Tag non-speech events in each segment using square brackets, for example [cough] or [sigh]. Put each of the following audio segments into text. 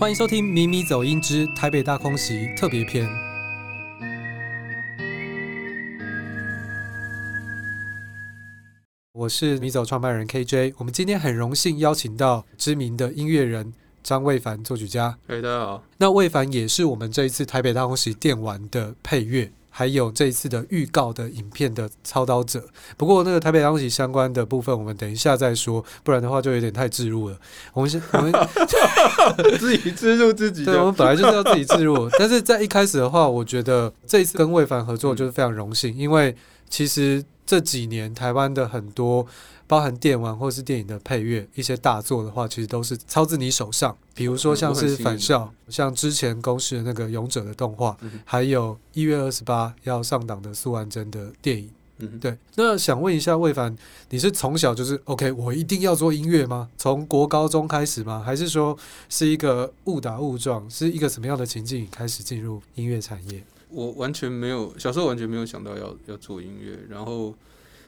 欢迎收听《咪咪走音之台北大空袭》特别篇。我是咪走创办人 KJ，我们今天很荣幸邀请到知名的音乐人张卫凡作曲家。哎，大家好。那卫凡也是我们这一次台北大空袭电玩的配乐。还有这一次的预告的影片的操刀者，不过那个台北当局相关的部分，我们等一下再说，不然的话就有点太置入了。我们先，我们 [laughs] 自己置入自己，对，我们本来就是要自己置入。[laughs] 但是在一开始的话，我觉得这一次跟魏凡合作就是非常荣幸，因为其实这几年台湾的很多。包含电玩或是电影的配乐，一些大作的话，其实都是操自你手上。比如说像是返校，像之前公视的那个《勇者》的动画，还有一月二十八要上档的苏完真的电影。嗯对。那想问一下魏凡，你是从小就是 OK，我一定要做音乐吗？从国高中开始吗？还是说是一个误打误撞，是一个什么样的情境开始进入音乐产业？我完全没有，小时候完全没有想到要要做音乐，然后。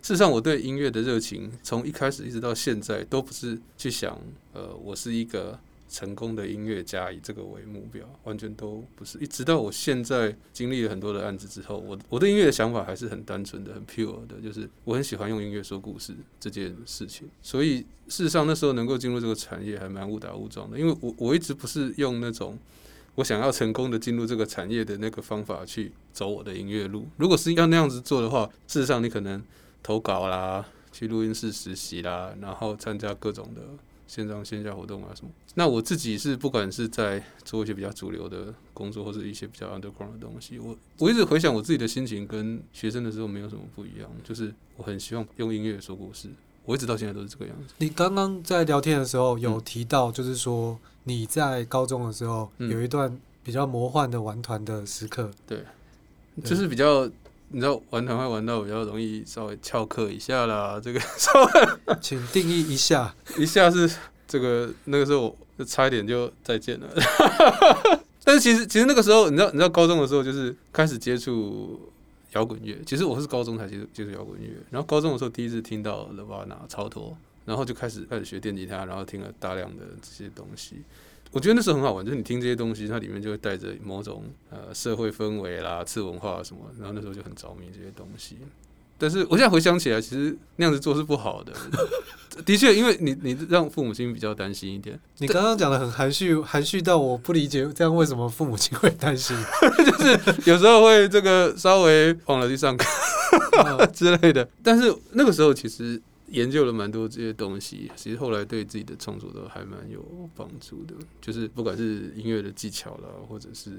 事实上，我对音乐的热情从一开始一直到现在，都不是去想，呃，我是一个成功的音乐家，以这个为目标，完全都不是。一直到我现在经历了很多的案子之后，我我对音乐的想法还是很单纯的、很 pure 的，就是我很喜欢用音乐说故事这件事情。所以，事实上那时候能够进入这个产业，还蛮误打误撞的，因为我我一直不是用那种我想要成功的进入这个产业的那个方法去走我的音乐路。如果是要那样子做的话，事实上你可能。投稿啦，去录音室实习啦，然后参加各种的线上线下活动啊什么。那我自己是不管是在做一些比较主流的工作，或者一些比较 underground 的东西，我我一直回想我自己的心情，跟学生的时候没有什么不一样，就是我很希望用音乐说故事。我一直到现在都是这个样子。你刚刚在聊天的时候有提到，就是说你在高中的时候有一段比较魔幻的玩团的时刻，对，就是比较。你知道玩团会玩到比较容易稍微翘课一下啦，[laughs] 这个稍微，请定义一下，一下是这个那个时候就差一点就再见了。[laughs] 但是其实其实那个时候，你知道你知道高中的时候就是开始接触摇滚乐，其实我是高中才接触接触摇滚乐，然后高中的时候第一次听到 Nirvana 超脱，然后就开始开始学电吉他，然后听了大量的这些东西。我觉得那时候很好玩，就是你听这些东西，它里面就会带着某种呃社会氛围啦、次文化什么，然后那时候就很着迷这些东西。但是我现在回想起来，其实那样子做是不好的。[laughs] 的确，因为你你让父母亲比较担心一点。你刚刚讲的很含蓄，含蓄到我不理解，这样为什么父母亲会担心？[laughs] 就是有时候会这个稍微忘了去上课 [laughs] 之类的。但是那个时候其实。研究了蛮多这些东西，其实后来对自己的创作都还蛮有帮助的。就是不管是音乐的技巧啦，或者是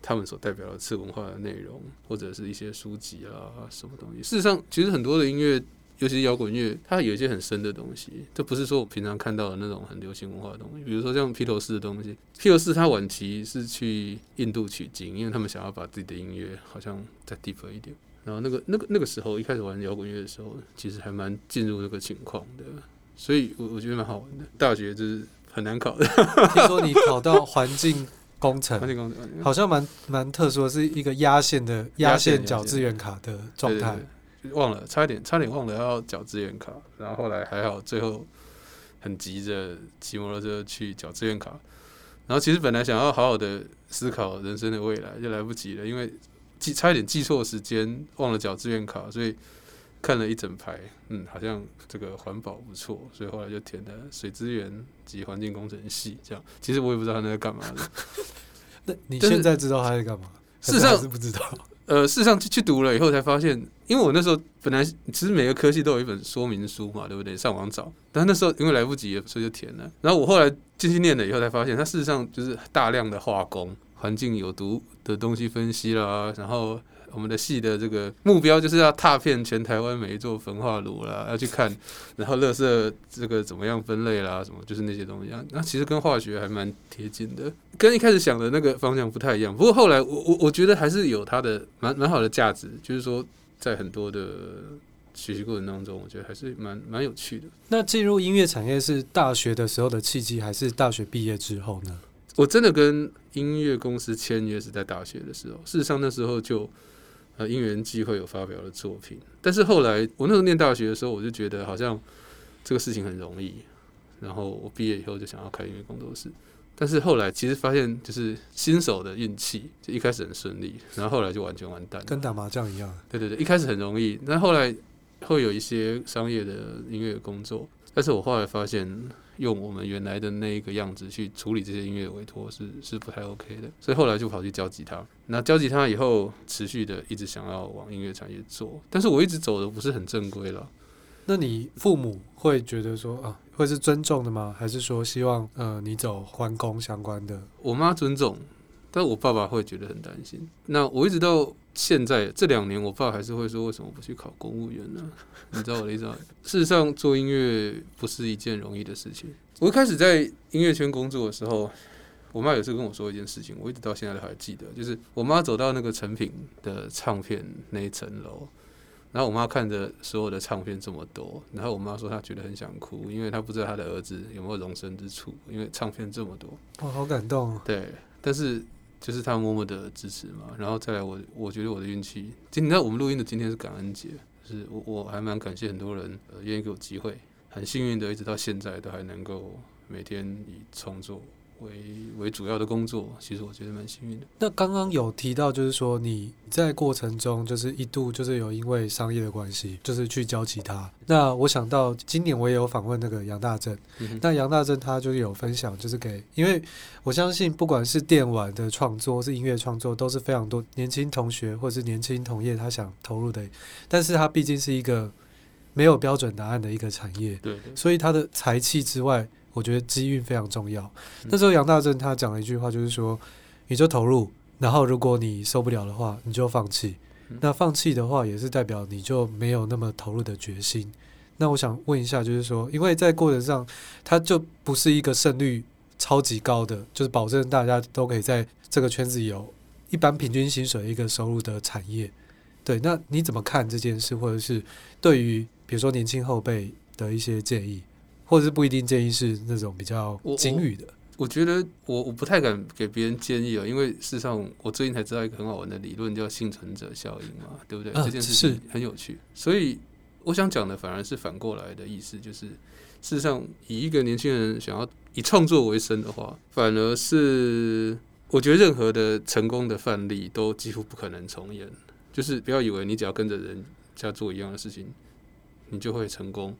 他们所代表的次文化的内容，或者是一些书籍啊什么东西。事实上，其实很多的音乐，尤其是摇滚乐，它有一些很深的东西。这不是说我平常看到的那种很流行文化的东西。比如说像披头士的东西，披头士他晚期是去印度取经，因为他们想要把自己的音乐好像再 deeper 一点。然后那个那个那个时候一开始玩摇滚乐的时候，其实还蛮进入那个情况的，所以我我觉得蛮好玩的。大学就是很难考的，[laughs] 听说你考到环境工程，环境工程好像蛮蛮特殊的，是一个压线的压线缴志愿卡的状态。忘了，差一点差点忘了要缴志愿卡，然后后来还好，最后很急着骑摩托车去缴志愿卡。然后其实本来想要好好的思考人生的未来，就来不及了，因为。记差一点记错时间，忘了缴志愿卡，所以看了一整排，嗯，好像这个环保不错，所以后来就填了水资源及环境工程系。这样，其实我也不知道他那在干嘛的。[laughs] 那你现在知道他在干嘛？事实上是不知道。呃，事实上去去读了以后才发现，因为我那时候本来其实每个科系都有一本说明书嘛，对不对？上网找，但那时候因为来不及，所以就填了。然后我后来进去念了以后才发现，它事实上就是大量的化工。环境有毒的东西分析啦，然后我们的系的这个目标就是要踏遍全台湾每一座焚化炉啦，要去看，然后垃圾这个怎么样分类啦，什么就是那些东西啊。那其实跟化学还蛮贴近的，跟一开始想的那个方向不太一样。不过后来我我我觉得还是有它的蛮蛮好的价值，就是说在很多的学习过程当中，我觉得还是蛮蛮有趣的。那进入音乐产业是大学的时候的契机，还是大学毕业之后呢？我真的跟音乐公司签约是在大学的时候，事实上那时候就呃因缘际会有发表了作品，但是后来我那时候念大学的时候，我就觉得好像这个事情很容易，然后我毕业以后就想要开音乐工作室，但是后来其实发现，就是新手的运气，就一开始很顺利，然后后来就完全完蛋，跟打麻将一样。对对对，一开始很容易，但后来会有一些商业的音乐工作，但是我后来发现，用我们原来的那一个样子去处理这些音乐委托是是不太 OK 的，所以后来就跑去教吉他。那教吉他以后，持续的一直想要往音乐产业做，但是我一直走的不是很正规了。那你父母会觉得说啊，会是尊重的吗？还是说希望呃你走环工相关的？我妈尊重，但我爸爸会觉得很担心。那我一直到现在这两年，我爸还是会说，为什么不去考公务员呢？[laughs] 你知道我的意思吗？事实上，做音乐不是一件容易的事情。我一开始在音乐圈工作的时候，我妈有次跟我说一件事情，我一直到现在都还记得，就是我妈走到那个成品的唱片那一层楼。然后我妈看着所有的唱片这么多，然后我妈说她觉得很想哭，因为她不知道她的儿子有没有容身之处，因为唱片这么多。哇，好感动啊。对，但是就是他默默的支持嘛。然后再来我，我觉得我的运气，今天在我们录音的今天是感恩节，就是我我还蛮感谢很多人呃愿意给我机会，很幸运的一直到现在都还能够每天以创作。为为主要的工作，其实我觉得蛮幸运的。那刚刚有提到，就是说你在过程中，就是一度就是有因为商业的关系，就是去教吉他。那我想到今年我也有访问那个杨大正，嗯、那杨大正他就是有分享，就是给，因为我相信不管是电玩的创作，是音乐创作，都是非常多年轻同学或者是年轻同业他想投入的，但是他毕竟是一个没有标准答案的一个产业，对，对，所以他的才气之外。我觉得机遇非常重要。那时候杨大正他讲了一句话，就是说，你就投入，然后如果你受不了的话，你就放弃。那放弃的话，也是代表你就没有那么投入的决心。那我想问一下，就是说，因为在过程上，它就不是一个胜率超级高的，就是保证大家都可以在这个圈子有一般平均薪水一个收入的产业。对，那你怎么看这件事，或者是对于比如说年轻后辈的一些建议？或者是不一定建议是那种比较警语的。我，我，我觉得我我不太敢给别人建议啊，因为事实上我最近才知道一个很好玩的理论，叫幸存者效应嘛，对不对？啊、这件事情很有趣。所以我想讲的反而是反过来的意思，就是事实上以一个年轻人想要以创作为生的话，反而是我觉得任何的成功的范例都几乎不可能重演。就是不要以为你只要跟着人家做一样的事情，你就会成功。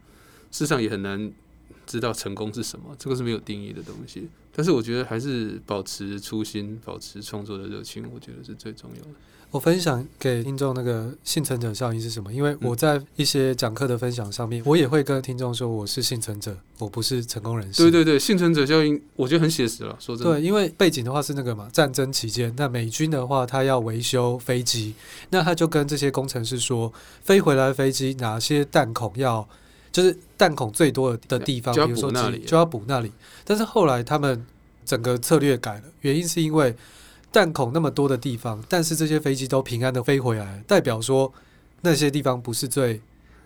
事实上也很难。知道成功是什么，这个是没有定义的东西。但是我觉得还是保持初心，保持创作的热情，我觉得是最重要的。我分享给听众那个幸存者效应是什么？因为我在一些讲课的分享上面，我也会跟听众说我是幸存者，我不是成功人士。对对对，幸存者效应，我觉得很写实了。说真的，对，因为背景的话是那个嘛，战争期间，那美军的话他要维修飞机，那他就跟这些工程师说，飞回来的飞机哪些弹孔要。就是弹孔最多的地方，比如说那里就要补那里。但是后来他们整个策略改了，原因是因为弹孔那么多的地方，但是这些飞机都平安的飞回来，代表说那些地方不是最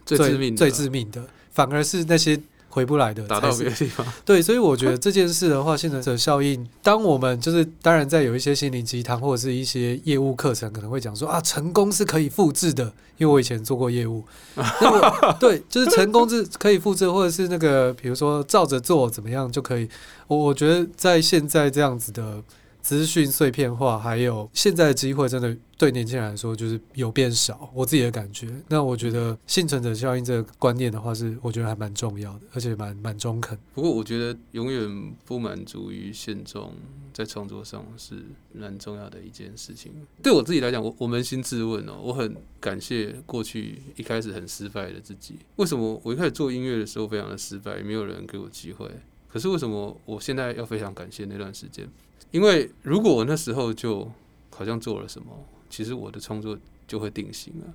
最致命最致命的，反而是那些。回不来的，打到别的地方。[laughs] 对，所以我觉得这件事的话，幸存者效应。[laughs] 当我们就是当然在有一些心灵鸡汤或者是一些业务课程，可能会讲说啊，成功是可以复制的，因为我以前做过业务。那我 [laughs] 对，就是成功是可以复制，或者是那个比如说照着做怎么样就可以。我我觉得在现在这样子的。资讯碎片化，还有现在的机会，真的对年轻人来说就是有变少。我自己的感觉，那我觉得幸存者效应这个观念的话，是我觉得还蛮重要的，而且蛮蛮中肯。不过，我觉得永远不满足于现状，在创作上是蛮重要的一件事情。对我自己来讲，我我扪心自问哦，我很感谢过去一开始很失败的自己。为什么我一开始做音乐的时候非常的失败，没有人给我机会？可是为什么我现在要非常感谢那段时间？因为如果我那时候就好像做了什么，其实我的创作就会定型了。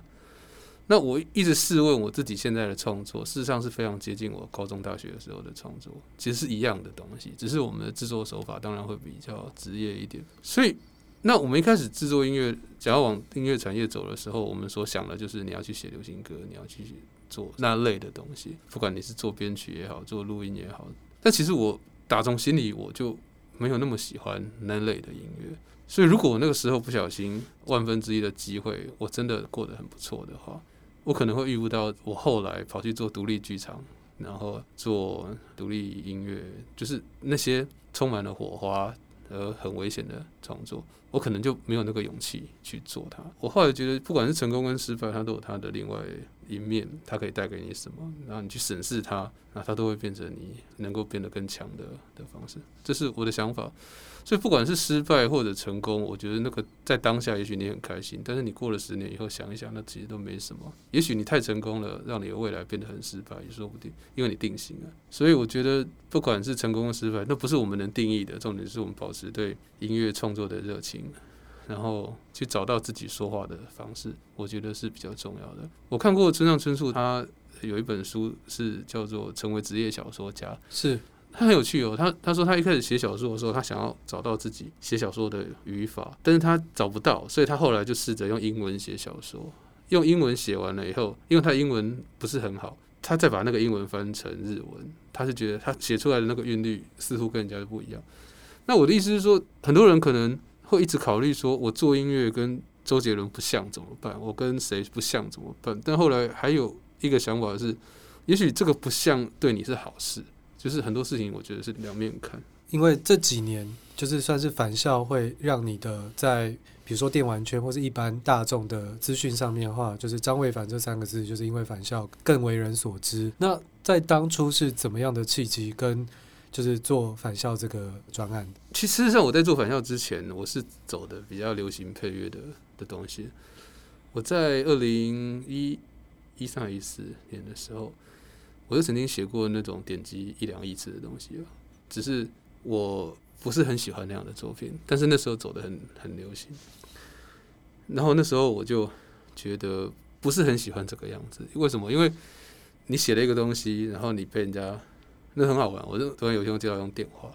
那我一直试问我自己，现在的创作事实上是非常接近我高中、大学的时候的创作，其实是一样的东西，只是我们的制作手法当然会比较职业一点。所以，那我们一开始制作音乐，想要往音乐产业走的时候，我们所想的就是你要去写流行歌，你要去做那类的东西，不管你是做编曲也好，做录音也好。但其实我打从心里我就。没有那么喜欢那类的音乐，所以如果我那个时候不小心万分之一的机会，我真的过得很不错的话，我可能会预估到我后来跑去做独立剧场，然后做独立音乐，就是那些充满了火花而很危险的创作，我可能就没有那个勇气去做它。我后来觉得，不管是成功跟失败，它都有它的另外一面，它可以带给你什么，然后你去审视它，那它都会变成你能够变得更强的的方式。这是我的想法。所以不管是失败或者成功，我觉得那个在当下也许你很开心，但是你过了十年以后想一想，那其实都没什么。也许你太成功了，让你的未来变得很失败也说不定，因为你定型了。所以我觉得不管是成功或失败，那不是我们能定义的。重点是我们保持对音乐创作的热情，然后去找到自己说话的方式，我觉得是比较重要的。我看过村上春树，他有一本书是叫做《成为职业小说家》，是。他很有趣哦，他他说他一开始写小说的时候，他想要找到自己写小说的语法，但是他找不到，所以他后来就试着用英文写小说。用英文写完了以后，因为他英文不是很好，他再把那个英文翻成日文，他是觉得他写出来的那个韵律似乎跟人家都不一样。那我的意思是说，很多人可能会一直考虑说，我做音乐跟周杰伦不像怎么办？我跟谁不像怎么办？但后来还有一个想法是，也许这个不像对你是好事。就是很多事情，我觉得是两面看。因为这几年就是算是返校，会让你的在比如说电玩圈或是一般大众的资讯上面的话，就是张卫凡这三个字，就是因为返校更为人所知。那在当初是怎么样的契机，跟就是做返校这个专案？其实事实上，我在做返校之前，我是走的比较流行配乐的的东西。我在二零一一三一四年的时候。我就曾经写过那种点击一两亿次的东西，只是我不是很喜欢那样的作品，但是那时候走得很很流行，然后那时候我就觉得不是很喜欢这个样子。为什么？因为你写了一个东西，然后你被人家那很好玩。我就昨天有一天接到用电话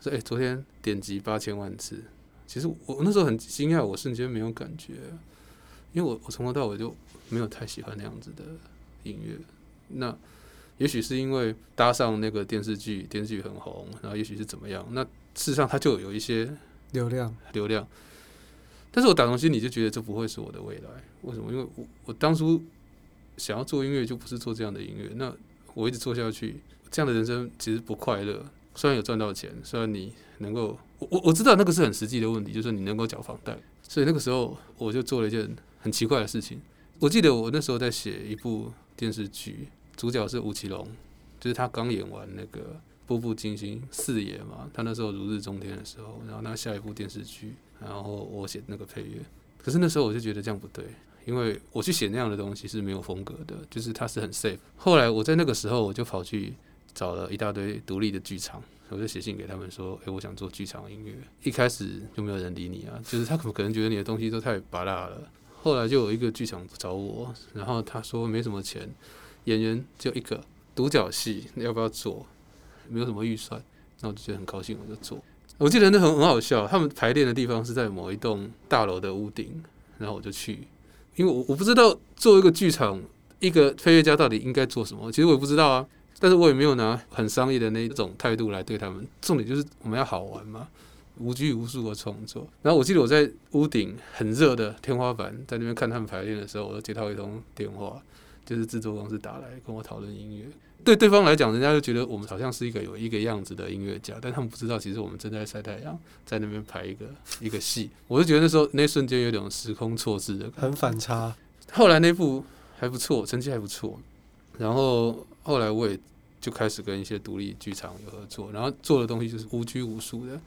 说：“哎，昨天点击八千万次。”其实我那时候很惊讶，我瞬间没有感觉，因为我我从头到尾就没有太喜欢那样子的音乐。那也许是因为搭上那个电视剧，电视剧很红，然后也许是怎么样？那事实上它就有一些流量，流量。但是我打从心里就觉得这不会是我的未来。为什么？因为我我当初想要做音乐，就不是做这样的音乐。那我一直做下去，这样的人生其实不快乐。虽然有赚到钱，虽然你能够，我我我知道那个是很实际的问题，就是你能够缴房贷。所以那个时候我就做了一件很奇怪的事情。我记得我那时候在写一部电视剧。主角是吴奇隆，就是他刚演完那个《步步惊心》四爷嘛，他那时候如日中天的时候，然后他下一部电视剧，然后我写那个配乐。可是那时候我就觉得这样不对，因为我去写那样的东西是没有风格的，就是它是很 safe。后来我在那个时候我就跑去找了一大堆独立的剧场，我就写信给他们说：“诶，我想做剧场音乐。”一开始就没有人理你啊，就是他可可能觉得你的东西都太芭乐了。后来就有一个剧场找我，然后他说没什么钱。演员就一个独角戏，要不要做？没有什么预算，那我就觉得很高兴，我就做。我记得那很很好笑，他们排练的地方是在某一栋大楼的屋顶，然后我就去，因为我我不知道做一个剧场，一个配乐家到底应该做什么，其实我也不知道啊。但是我也没有拿很商业的那种态度来对他们，重点就是我们要好玩嘛，无拘无束的创作。然后我记得我在屋顶很热的天花板，在那边看他们排练的时候，我就接到一通电话。就是制作公司打来跟我讨论音乐，对对方来讲，人家就觉得我们好像是一个有一个样子的音乐家，但他们不知道，其实我们正在晒太阳，在那边排一个一个戏。我就觉得那时候那瞬间有点时空错置的很反差。后来那部还不错，成绩还不错。然后后来我也就开始跟一些独立剧场有合作，然后做的东西就是无拘无束的。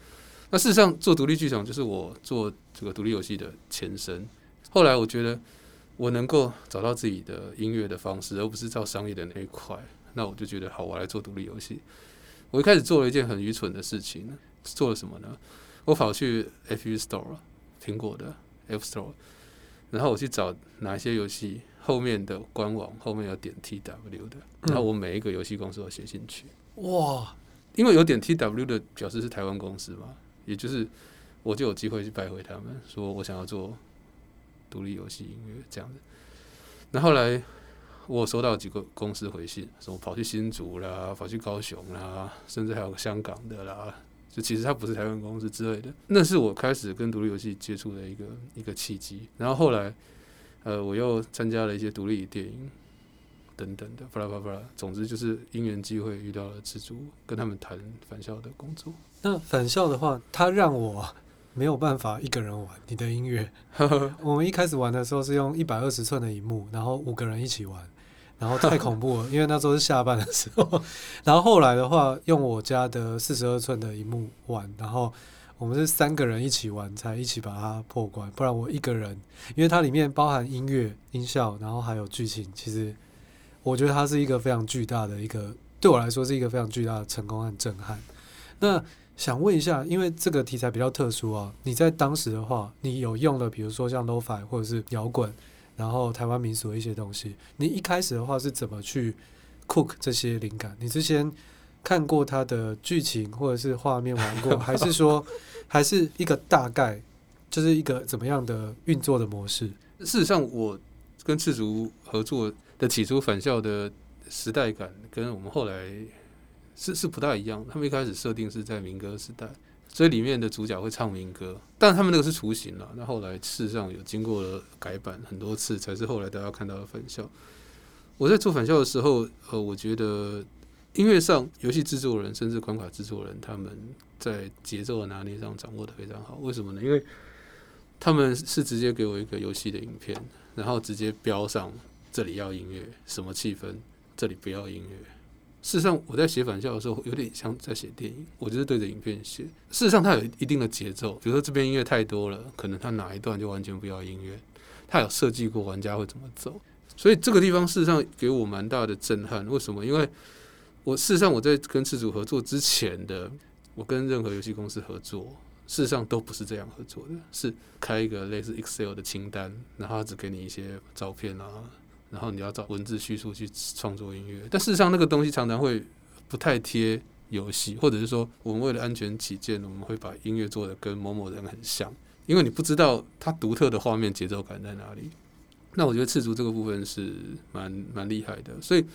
那事实上，做独立剧场就是我做这个独立游戏的前身。后来我觉得。我能够找到自己的音乐的方式，而不是照商业的那一块，那我就觉得好，我来做独立游戏。我一开始做了一件很愚蠢的事情，做了什么呢？我跑去 App Store，苹果的 App Store，然后我去找哪些游戏后面的官网后面有点 TW 的，然后我每一个游戏公司都写进去。哇，因为有点 TW 的表示是台湾公司嘛，也就是我就有机会去拜会他们，说我想要做。独立游戏音乐这样子，那后来我收到几个公司回信，什么跑去新竹啦，跑去高雄啦，甚至还有香港的啦，就其实它不是台湾公司之类的。那是我开始跟独立游戏接触的一个一个契机。然后后来，呃，我又参加了一些独立电影等等的，巴拉巴拉。总之就是因缘机会遇到了蜘蛛，跟他们谈返校的工作。那返校的话，他让我没有办法一个人玩你的音乐。我们一开始玩的时候是用一百二十寸的荧幕，然后五个人一起玩，然后太恐怖了，因为那时候是下班的时候。[laughs] 然后后来的话，用我家的四十二寸的荧幕玩，然后。我们是三个人一起玩，才一起把它破关。不然我一个人，因为它里面包含音乐、音效，然后还有剧情。其实我觉得它是一个非常巨大的一个，对我来说是一个非常巨大的成功和震撼。那想问一下，因为这个题材比较特殊啊，你在当时的话，你有用的比如说像 Lo-Fi 或者是摇滚，然后台湾民俗的一些东西，你一开始的话是怎么去 cook 这些灵感？你之前看过它的剧情或者是画面玩过，[laughs] 还是说 [laughs] 还是一个大概，就是一个怎么样的运作的模式？事实上，我跟赤足合作的起初返校的时代感，跟我们后来是是不大一样。他们一开始设定是在民歌时代，所以里面的主角会唱民歌，但他们那个是雏形了。那后来事实上有经过了改版很多次，才是后来大家看到的返校。我在做返校的时候，呃，我觉得。音乐上，游戏制作人甚至关卡制作人，他们在节奏的拿捏上掌握得非常好。为什么呢？因为他们是直接给我一个游戏的影片，然后直接标上这里要音乐，什么气氛，这里不要音乐。事实上，我在写返校的时候，有点像在写电影，我就是对着影片写。事实上，它有一定的节奏，比如说这边音乐太多了，可能它哪一段就完全不要音乐。它有设计过玩家会怎么走，所以这个地方事实上给我蛮大的震撼。为什么？因为我事实上我在跟赤足合作之前的，我跟任何游戏公司合作，事实上都不是这样合作的，是开一个类似 Excel 的清单，然后只给你一些照片啊，然后你要找文字叙述去创作音乐。但事实上那个东西常常会不太贴游戏，或者是说我们为了安全起见，我们会把音乐做得跟某某人很像，因为你不知道它独特的画面节奏感在哪里。那我觉得赤足这个部分是蛮蛮厉害的，所以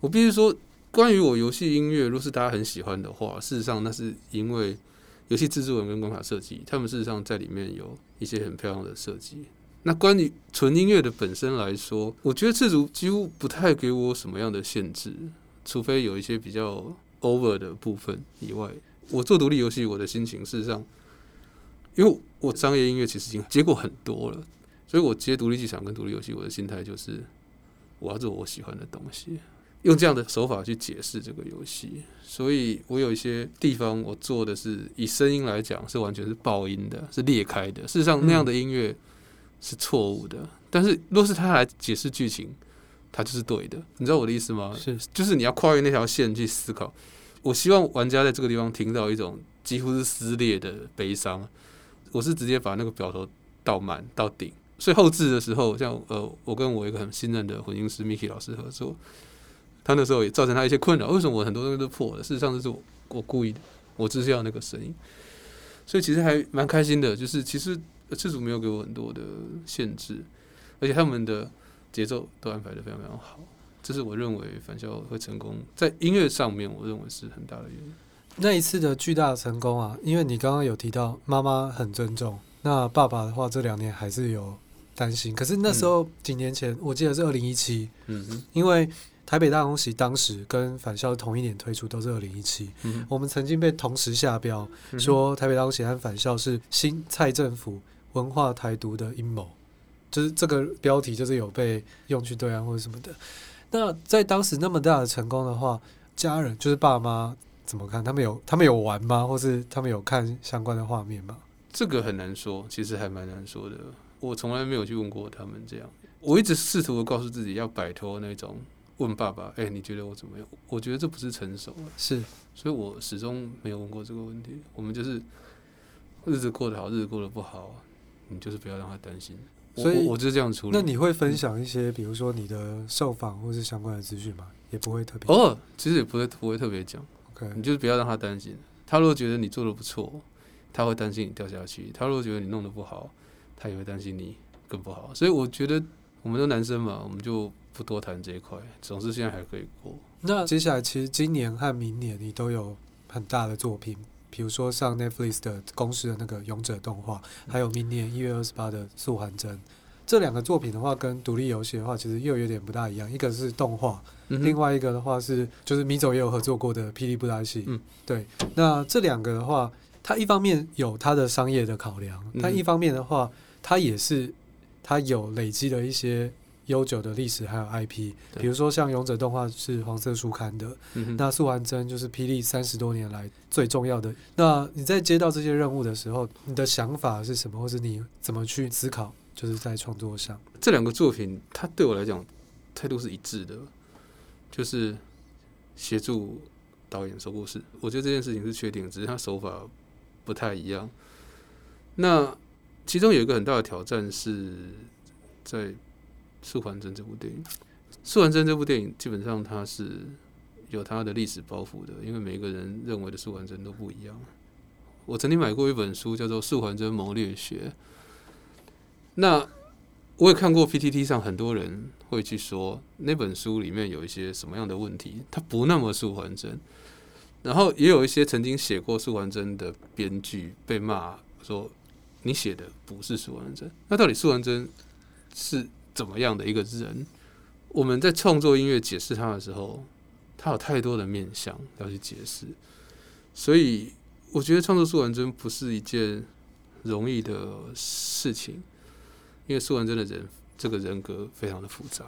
我必须说。关于我游戏音乐，如果是大家很喜欢的话，事实上那是因为游戏制作人跟关卡设计，他们事实上在里面有一些很漂亮的设计。那关于纯音乐的本身来说，我觉得赤烛几乎不太给我什么样的限制，除非有一些比较 over 的部分以外。我做独立游戏，我的心情事实上，因为我商业音乐其实已经接过很多了，所以我接独立剧场跟独立游戏，我的心态就是我要做我喜欢的东西。用这样的手法去解释这个游戏，所以我有一些地方我做的是以声音来讲是完全是爆音的，是裂开的。事实上那样的音乐是错误的，但是若是他来解释剧情，他就是对的。你知道我的意思吗？是，就是你要跨越那条线去思考。我希望玩家在这个地方听到一种几乎是撕裂的悲伤。我是直接把那个表头倒满到顶，所以后置的时候，像呃，我跟我一个很信任的混音师 Miki 老师合作。他那时候也造成他一些困扰。为什么我很多东西都破了？事实上，这是我我故意的，我只是要那个声音。所以其实还蛮开心的，就是其实赤烛没有给我很多的限制，而且他们的节奏都安排的非常非常好。这是我认为返校会成功在音乐上面，我认为是很大的原因。那一次的巨大的成功啊，因为你刚刚有提到妈妈很尊重，那爸爸的话这两年还是有担心。可是那时候几年前，嗯、我记得是二零一七，因为。台北大空袭当时跟返校同一年推出，都是二零一七。我们曾经被同时下标，说台北大空袭和返校是新蔡政府文化台独的阴谋，就是这个标题就是有被用去对岸或者什么的。那在当时那么大的成功的话，家人就是爸妈怎么看？他们有他们有玩吗？或是他们有看相关的画面吗？这个很难说，其实还蛮难说的。我从来没有去问过他们这样。我一直试图的告诉自己要摆脱那种。问爸爸：“哎、欸，你觉得我怎么样？”我觉得这不是成熟，是，所以我始终没有问过这个问题。我们就是日子过得好，日子过得不好，你就是不要让他担心。所以我，我就这样处理。那你会分享一些，比如说你的受访或是相关的资讯吗？也不会特别哦，其实也不会不会特别讲。OK，你就是不要让他担心。他如果觉得你做的不错，他会担心你掉下去；他如果觉得你弄得不好，他也会担心你更不好。所以我觉得我们都男生嘛，我们就。不多谈这一块，总之现在还可以过。那接下来其实今年和明年你都有很大的作品，比如说上 Netflix 的公司的那个《勇者》动画，还有明年一月二十八的《素还真》，这两个作品的话，跟独立游戏的话，其实又有点不大一样。一个是动画，嗯、另外一个的话是就是米总也有合作过的《霹雳布袋戏》。嗯，对。那这两个的话，它一方面有它的商业的考量，但一方面的话，它也是它有累积的一些悠久的历史还有 IP。比如说像《勇者动画》是黄色书刊的，嗯、那素还真就是霹雳三十多年来最重要的。那你在接到这些任务的时候，你的想法是什么，或是你怎么去思考？就是在创作上，这两个作品，它对我来讲态度是一致的，就是协助导演说故事。我觉得这件事情是确定，只是他手法不太一样。那其中有一个很大的挑战是在《素还真》这部电影，《素还真》这部电影基本上它是有它的历史包袱的，因为每个人认为的素还真都不一样。我曾经买过一本书，叫做《素还真谋略学》。那我也看过 PTT 上很多人会去说那本书里面有一些什么样的问题，它不那么素还真。然后也有一些曾经写过素还真的编剧被骂说，你写的不是素还真。那到底素还真是怎么样的一个人？我们在创作音乐解释他的时候，他有太多的面向要去解释，所以我觉得创作素还真不是一件容易的事情。因为素还真的人这个人格非常的复杂，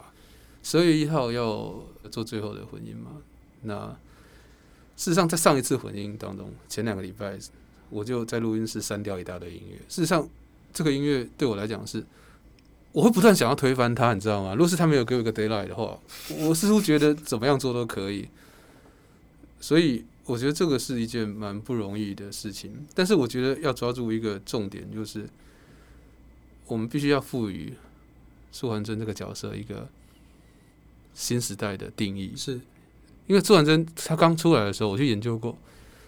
十二月一号要做最后的婚姻嘛？那事实上，在上一次混音当中，前两个礼拜我就在录音室删掉一大堆音乐。事实上，这个音乐对我来讲是，我会不断想要推翻他，你知道吗？如果是他没有给我一个 d a y l i g h t 的话，我似乎觉得怎么样做都可以。所以，我觉得这个是一件蛮不容易的事情。但是，我觉得要抓住一个重点，就是。我们必须要赋予素还真这个角色一个新时代的定义，是因为素还真他刚出来的时候，我去研究过，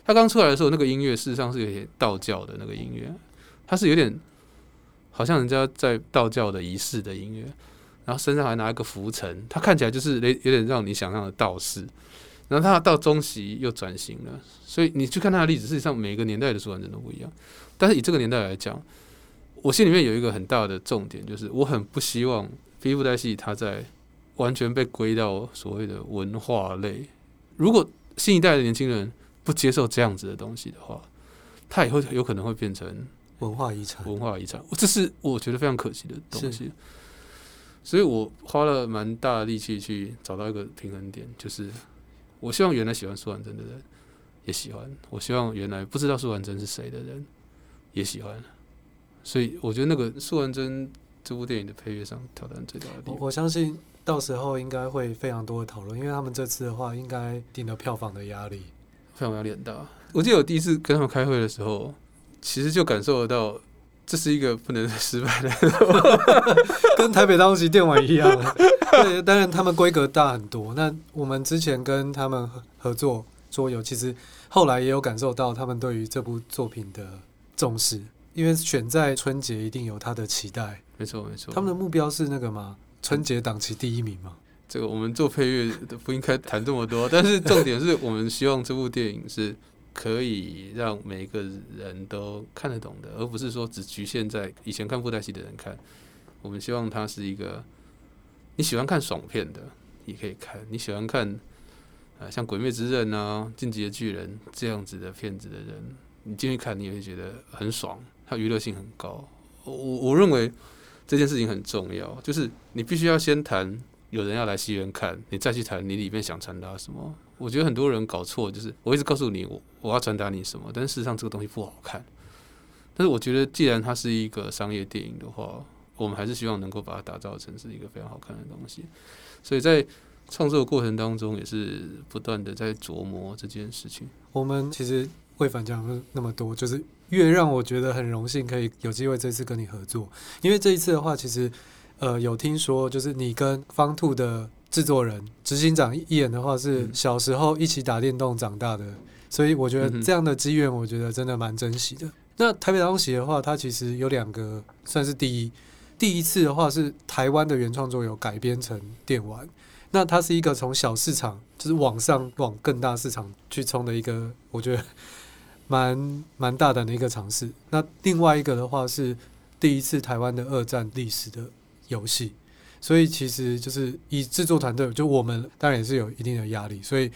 他刚出来的时候，那个音乐事实上是有点道教的那个音乐，他是有点好像人家在道教的仪式的音乐，然后身上还拿一个拂尘，他看起来就是有点让你想象的道士，然后他到中期又转型了，所以你去看他的例子，事实上每个年代的素还真都不一样，但是以这个年代来讲。我心里面有一个很大的重点，就是我很不希望霹雳布袋戏它在完全被归到所谓的文化类。如果新一代的年轻人不接受这样子的东西的话，它以后有可能会变成文化遗产。文化遗产，这是我觉得非常可惜的东西。所以我花了蛮大的力气去找到一个平衡点，就是我希望原来喜欢苏婉珍的人也喜欢，我希望原来不知道苏婉珍是谁的人也喜欢。所以我觉得那个《苏婉珍》这部电影的配乐上挑战最大的地方，我相信到时候应该会非常多的讨论，因为他们这次的话应该顶了票房的压力，票房压力很大。我记得我第一次跟他们开会的时候，其实就感受得到这是一个不能失败的，[laughs] 跟台北当期电玩一样。对，当然他们规格大很多。那我们之前跟他们合作桌游，其实后来也有感受到他们对于这部作品的重视。因为选在春节，一定有他的期待。没错，没错。他们的目标是那个吗？春节档期第一名吗？这个我们做配乐的不应该谈这么多。但是重点是我们希望这部电影是可以让每一个人都看得懂的，而不是说只局限在以前看布袋戏的人看。我们希望它是一个你喜欢看爽片的，也可以看；你喜欢看呃像《鬼灭之刃》啊、《进击的巨人》这样子的片子的人，你进去看，你也会觉得很爽。它娱乐性很高，我我认为这件事情很重要，就是你必须要先谈有人要来戏院看，你再去谈你里面想传达什么。我觉得很多人搞错，就是我一直告诉你我我要传达你什么，但事实上这个东西不好看。但是我觉得既然它是一个商业电影的话，我们还是希望能够把它打造成是一个非常好看的东西。所以在创作过程当中，也是不断的在琢磨这件事情。我们其实会反讲那么多，就是。越让我觉得很荣幸，可以有机会这次跟你合作。因为这一次的话，其实呃有听说，就是你跟方兔的制作人执行长一人的话，是小时候一起打电动长大的，所以我觉得这样的机缘，我觉得真的蛮珍惜的。那台北大空袭的话，它其实有两个算是第一，第一次的话是台湾的原创作有改编成电玩，那它是一个从小市场就是往上往更大市场去冲的一个，我觉得。蛮蛮大胆的一个尝试。那另外一个的话是第一次台湾的二战历史的游戏，所以其实就是以制作团队，就我们当然也是有一定的压力，所以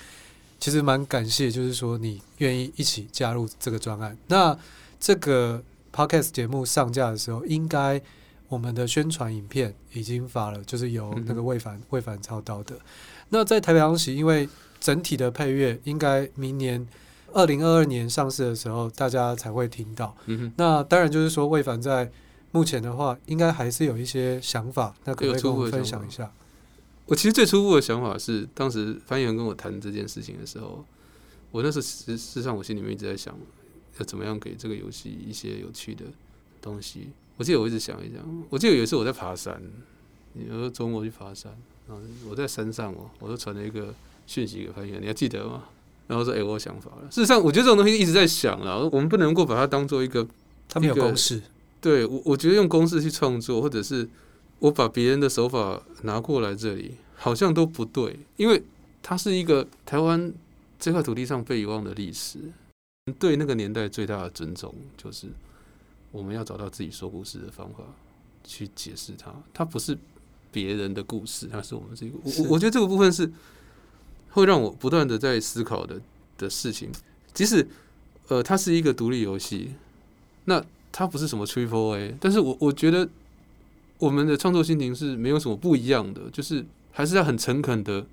其实蛮感谢，就是说你愿意一起加入这个专案。那这个 podcast 节目上架的时候，应该我们的宣传影片已经发了，就是由那个魏凡魏凡操刀的。那在台北航喜，因为整体的配乐应该明年二零二二年上市的时候，大家才会听到。那当然就是说魏凡在。目前的话，应该还是有一些想法，那可不可以跟我们分享一下？我其实最初步的想法是，当时翻译员跟我谈这件事情的时候，我那时候实事实上我心里面一直在想，要怎么样给这个游戏一些有趣的东西。我记得我一直想一想，我记得有一次我在爬山，有时候周末去爬山，然后我在山上哦，我就传了一个讯息给翻译员，你还记得吗？然后说：“哎、欸，我有想法了。”事实上，我觉得这种东西一直在想了，我们不能够把它当做一个，他没有公式。对我，我觉得用公式去创作，或者是我把别人的手法拿过来这里，好像都不对，因为它是一个台湾这块土地上被遗忘的历史。对那个年代最大的尊重，就是我们要找到自己说故事的方法去解释它。它不是别人的故事，它是我们这个。我我觉得这个部分是会让我不断的在思考的的事情。即使呃，它是一个独立游戏，那。它不是什么 Triple A，但是我我觉得我们的创作心情是没有什么不一样的，就是还是要很诚恳的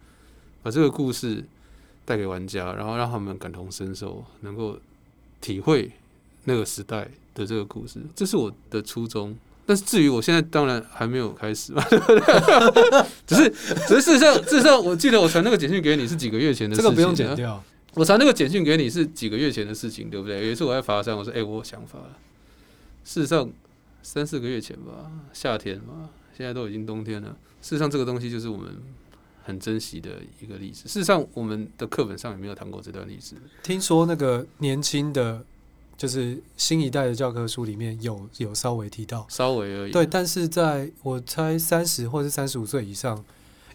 把这个故事带给玩家，然后让他们感同身受，能够体会那个时代的这个故事，这是我的初衷。但是至于我现在当然还没有开始嘛，[laughs] 只是只是事实上事实上，我记得我传那个简讯给你是几个月前的事情，这个不用剪掉。我传那个简讯给你是几个月前的事情，对不对？有一次我在爬山，我说：“哎、欸，我有想法了。”事实上，三四个月前吧，夏天嘛，现在都已经冬天了。事实上，这个东西就是我们很珍惜的一个例子。事实上，我们的课本上也没有谈过这段历史。听说那个年轻的，就是新一代的教科书里面有有稍微提到，稍微而已。对，但是在我猜三十或是三十五岁以上，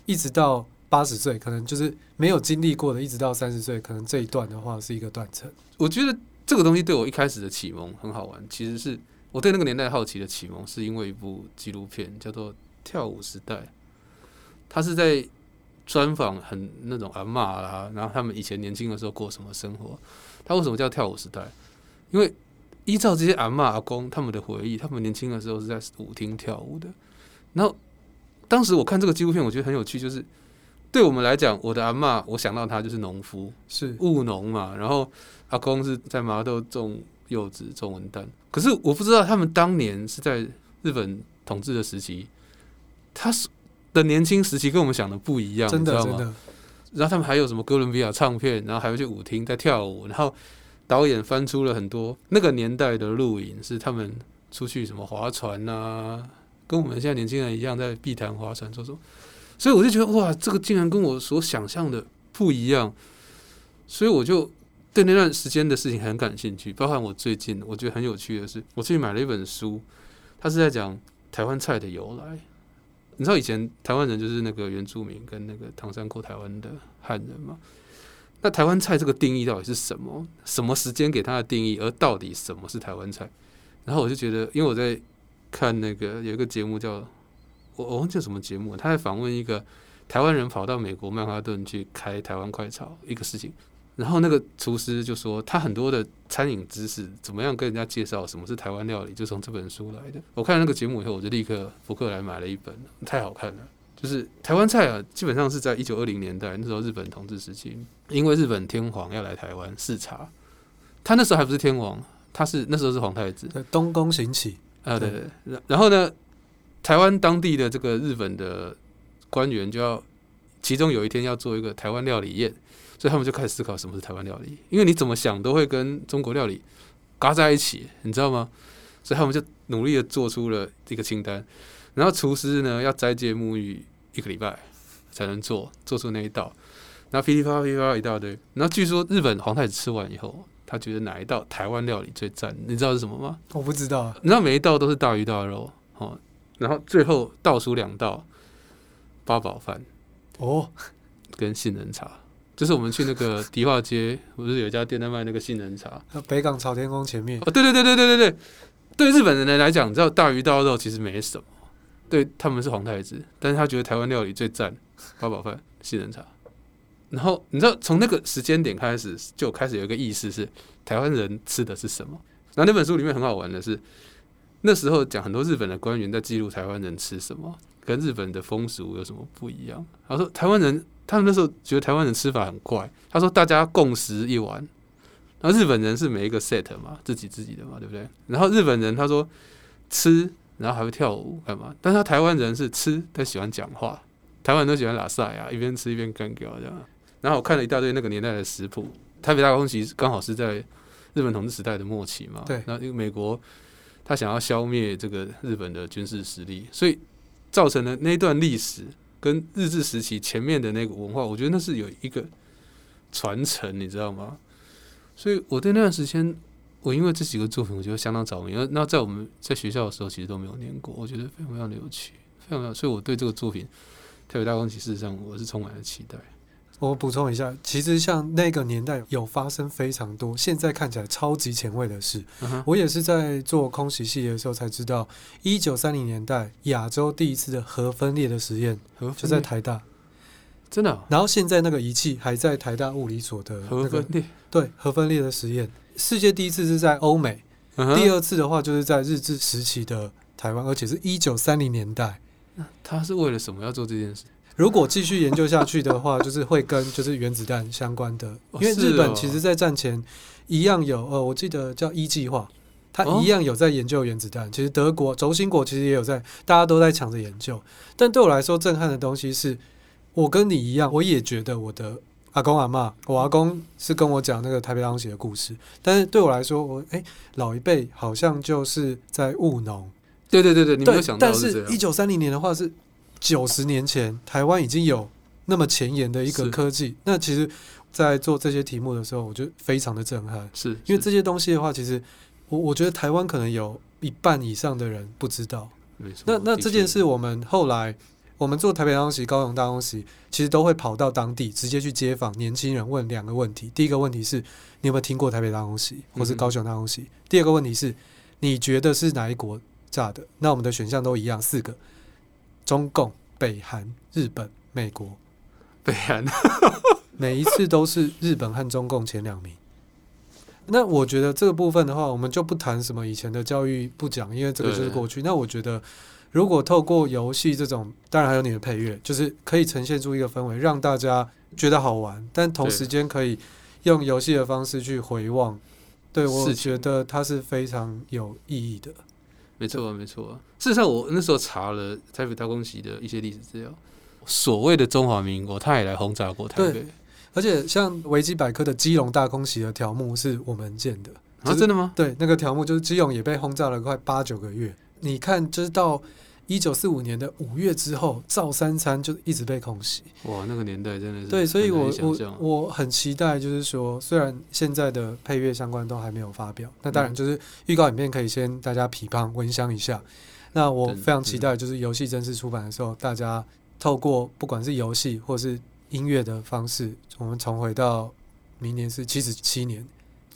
一直到八十岁，可能就是没有经历过的，一直到三十岁，可能这一段的话是一个断层。我觉得这个东西对我一开始的启蒙很好玩，其实是。我对那个年代好奇的启蒙，是因为一部纪录片，叫做《跳舞时代》。他是在专访很那种阿嬷啦，然后他们以前年轻的时候过什么生活。他为什么叫跳舞时代？因为依照这些阿嬷阿公他们的回忆，他们年轻的时候是在舞厅跳舞的。然后当时我看这个纪录片，我觉得很有趣，就是对我们来讲，我的阿嬷，我想到他就是农夫，是务农嘛。然后阿公是在麻豆种。柚子、中文蛋，可是我不知道他们当年是在日本统治的时期，他是的年轻时期跟我们想的不一样，真的，你知道吗？然后他们还有什么哥伦比亚唱片，然后还会去舞厅在跳舞，然后导演翻出了很多那个年代的录影，是他们出去什么划船啊，跟我们现在年轻人一样在碧潭划船，说说，所以我就觉得哇，这个竟然跟我所想象的不一样，所以我就。对那段时间的事情很感兴趣，包括我最近我觉得很有趣的是，我最近买了一本书，它是在讲台湾菜的由来。你知道以前台湾人就是那个原住民跟那个唐山过台湾的汉人吗？那台湾菜这个定义到底是什么？什么时间给它的定义？而到底什么是台湾菜？然后我就觉得，因为我在看那个有一个节目叫我我忘记什么节目，他在访问一个台湾人跑到美国曼哈顿去开台湾快炒一个事情。然后那个厨师就说，他很多的餐饮知识怎么样跟人家介绍什么是台湾料理，就从这本书来的。我看了那个节目以后，我就立刻博客来买了一本，太好看了。就是台湾菜啊，基本上是在一九二零年代那时候日本统治时期，因为日本天皇要来台湾视察，他那时候还不是天皇，他是那时候是皇太子，东宫行起啊，对对。然后呢，台湾当地的这个日本的官员就要，其中有一天要做一个台湾料理宴。所以他们就开始思考什么是台湾料理，因为你怎么想都会跟中国料理嘎在一起，你知道吗？所以他们就努力的做出了这个清单，然后厨师呢要斋戒沐浴一个礼拜才能做做出那一道，然后噼里啪啦噼里啪啦一大堆，然后据说日本皇太子吃完以后，他觉得哪一道台湾料理最赞？你知道是什么吗？我不知道，你知道每一道都是大鱼大肉哦，然后最后倒数两道八宝饭哦，跟杏仁茶。就是我们去那个迪化街，不是有一家店在卖那个杏仁茶？北港朝天宫前面。哦，对对对对对对对，对日本人来讲，你知道大鱼大肉其实没什么，对他们是皇太子，但是他觉得台湾料理最赞，八宝饭、杏仁茶。然后你知道，从那个时间点开始，就开始有一个意识是台湾人吃的是什么。然后那本书里面很好玩的是，那时候讲很多日本的官员在记录台湾人吃什么，跟日本的风俗有什么不一样。他说台湾人，他们那时候觉得台湾人吃法很怪。他说大家共食一碗，然后日本人是每一个 set 嘛，自己自己的嘛，对不对？然后日本人他说吃，然后还会跳舞干嘛？但是他台湾人是吃，他喜欢讲话，台湾人都喜欢拉萨呀，一边吃一边干掉这样。然后我看了一大堆那个年代的食谱，台北大空袭刚好是在日本统治时代的末期嘛。对。那因为美国他想要消灭这个日本的军事实力，所以造成了那段历史跟日治时期前面的那个文化，我觉得那是有一个传承，你知道吗？所以我对那段时间，我因为这几个作品，我觉得相当着迷。那在我们在学校的时候，其实都没有念过，我觉得非常非常的有趣，非常非常。所以我对这个作品《特别大公》其》事实上我是充满了期待。我补充一下，其实像那个年代有发生非常多，现在看起来超级前卫的事。Uh-huh. 我也是在做空袭系列的时候才知道，一九三零年代亚洲第一次的核分裂的实验就在台大，真的。然后现在那个仪器还在台大物理所的那个核分裂，对核分裂的实验，世界第一次是在欧美，uh-huh. 第二次的话就是在日治时期的台湾，而且是一九三零年代。那他是为了什么要做这件事？如果继续研究下去的话，就是会跟就是原子弹相关的，因为日本其实在战前一样有呃，我记得叫一计划，他一样有在研究原子弹。其实德国轴心国其实也有在，大家都在抢着研究。但对我来说，震撼的东西是，我跟你一样，我也觉得我的阿公阿妈，我阿公是跟我讲那个台北大空袭的故事。但是对我来说，我哎、欸，老一辈好像就是在务农。对对对对，你没有想到但是一九三零年的话是。九十年前，台湾已经有那么前沿的一个科技。那其实，在做这些题目的时候，我觉得非常的震撼。是，因为这些东西的话，其实我我觉得台湾可能有一半以上的人不知道。那那这件事，我们后来我们做台北大公司、高雄大公司，其实都会跑到当地，直接去街访年轻人，问两个问题。第一个问题是，你有没有听过台北大公司，或是高雄大空袭？嗯。第二个问题是，你觉得是哪一国炸的？那我们的选项都一样，四个。中共、北韩、日本、美国，北韩 [laughs] 每一次都是日本和中共前两名。那我觉得这个部分的话，我们就不谈什么以前的教育不讲，因为这个就是过去。那我觉得，如果透过游戏这种，当然还有你的配乐，就是可以呈现出一个氛围，让大家觉得好玩，但同时间可以用游戏的方式去回望。对，我觉得它是非常有意义的。没错，没错。事实上，我那时候查了台北大空袭的一些历史资料，所谓的中华民国，他也来轰炸过台北。而且，像维基百科的基隆大空袭的条目是我们建的。啊，真的吗？对，那个条目就是基隆也被轰炸了快八九个月。你看，就是到。一九四五年的五月之后，赵三餐就一直被空袭。哇，那个年代真的是对，所以我我我很期待，就是说，虽然现在的配乐相关都还没有发表，那当然就是预告影片可以先大家批判闻香一下。那我非常期待，就是游戏正式出版的时候，大家透过不管是游戏或是音乐的方式，我们重回到明年是七十七年。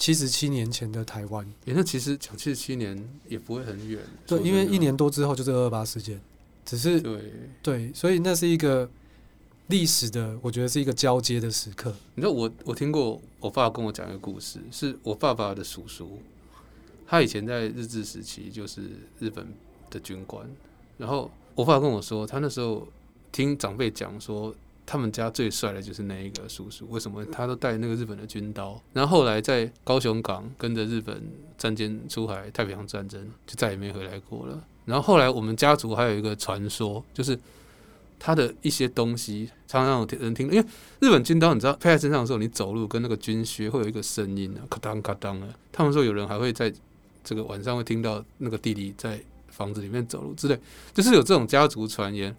七十七年前的台湾，欸，那其实讲七十七年也不会很远。对，因为一年多之后就是二二八事件，只是对对，所以那是一个历史的，我觉得是一个交接的时刻。你知道我我听过我爸跟我讲一个故事，是我爸爸的叔叔，他以前在日治时期就是日本的军官，然后我爸跟我说，他那时候听长辈讲说。他们家最帅的就是那一个叔叔，为什么他都带那个日本的军刀？然后后来在高雄港跟着日本战舰出海，太平洋战争就再也没回来过了。然后后来我们家族还有一个传说，就是他的一些东西常常有人听，因为日本军刀你知道配在身上的时候，你走路跟那个军靴会有一个声音啊，咔当咔当的。他们说有人还会在这个晚上会听到那个弟弟在房子里面走路之类，就是有这种家族传言。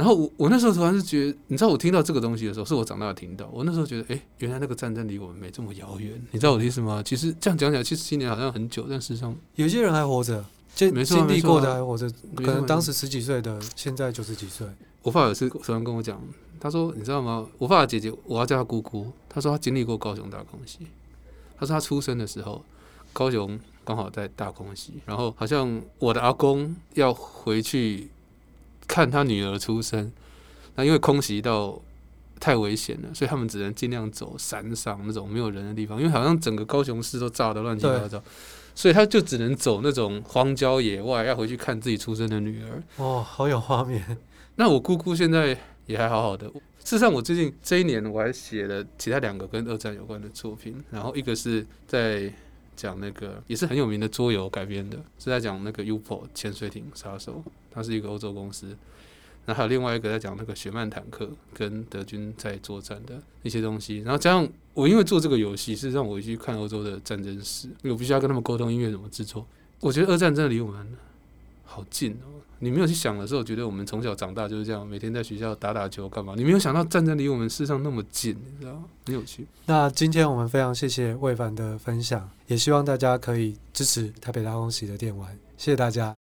然后我我那时候突然是觉得，你知道我听到这个东西的时候，是我长大听到。我那时候觉得，哎，原来那个战争离我们没这么遥远。你知道我的意思吗？其实这样讲起来，其实七年好像很久，但事实上有些人还活着，经经历过的还活着，可能当时十几岁的，现在九十几岁。我爸有次突然跟我讲，他说：“你知道吗？我爸的姐姐，我要叫她姑姑。他说他经历过高雄大空袭。他说他出生的时候，高雄刚好在大空袭，然后好像我的阿公要回去。”看他女儿出生。那因为空袭到太危险了，所以他们只能尽量走山上那种没有人的地方，因为好像整个高雄市都炸得乱七八糟，所以他就只能走那种荒郊野外，要回去看自己出生的女儿。哦，好有画面。那我姑姑现在也还好好的。事实上，我最近这一年我还写了其他两个跟二战有关的作品，然后一个是在讲那个也是很有名的桌游改编的，是在讲那个 UFO 潜水艇杀手，它是一个欧洲公司。然后还有另外一个在讲那个雪曼坦克跟德军在作战的一些东西。然后加上我因为做这个游戏，是让我去看欧洲的战争史，我必须要跟他们沟通音乐怎么制作。我觉得二战真的离我们好近哦。你没有去想的时候，觉得我们从小长大就是这样，每天在学校打打球干嘛？你没有想到战争离我们世上那么近，你知道吗？很有趣。那今天我们非常谢谢魏凡的分享，也希望大家可以支持台北大公喜的电玩。谢谢大家。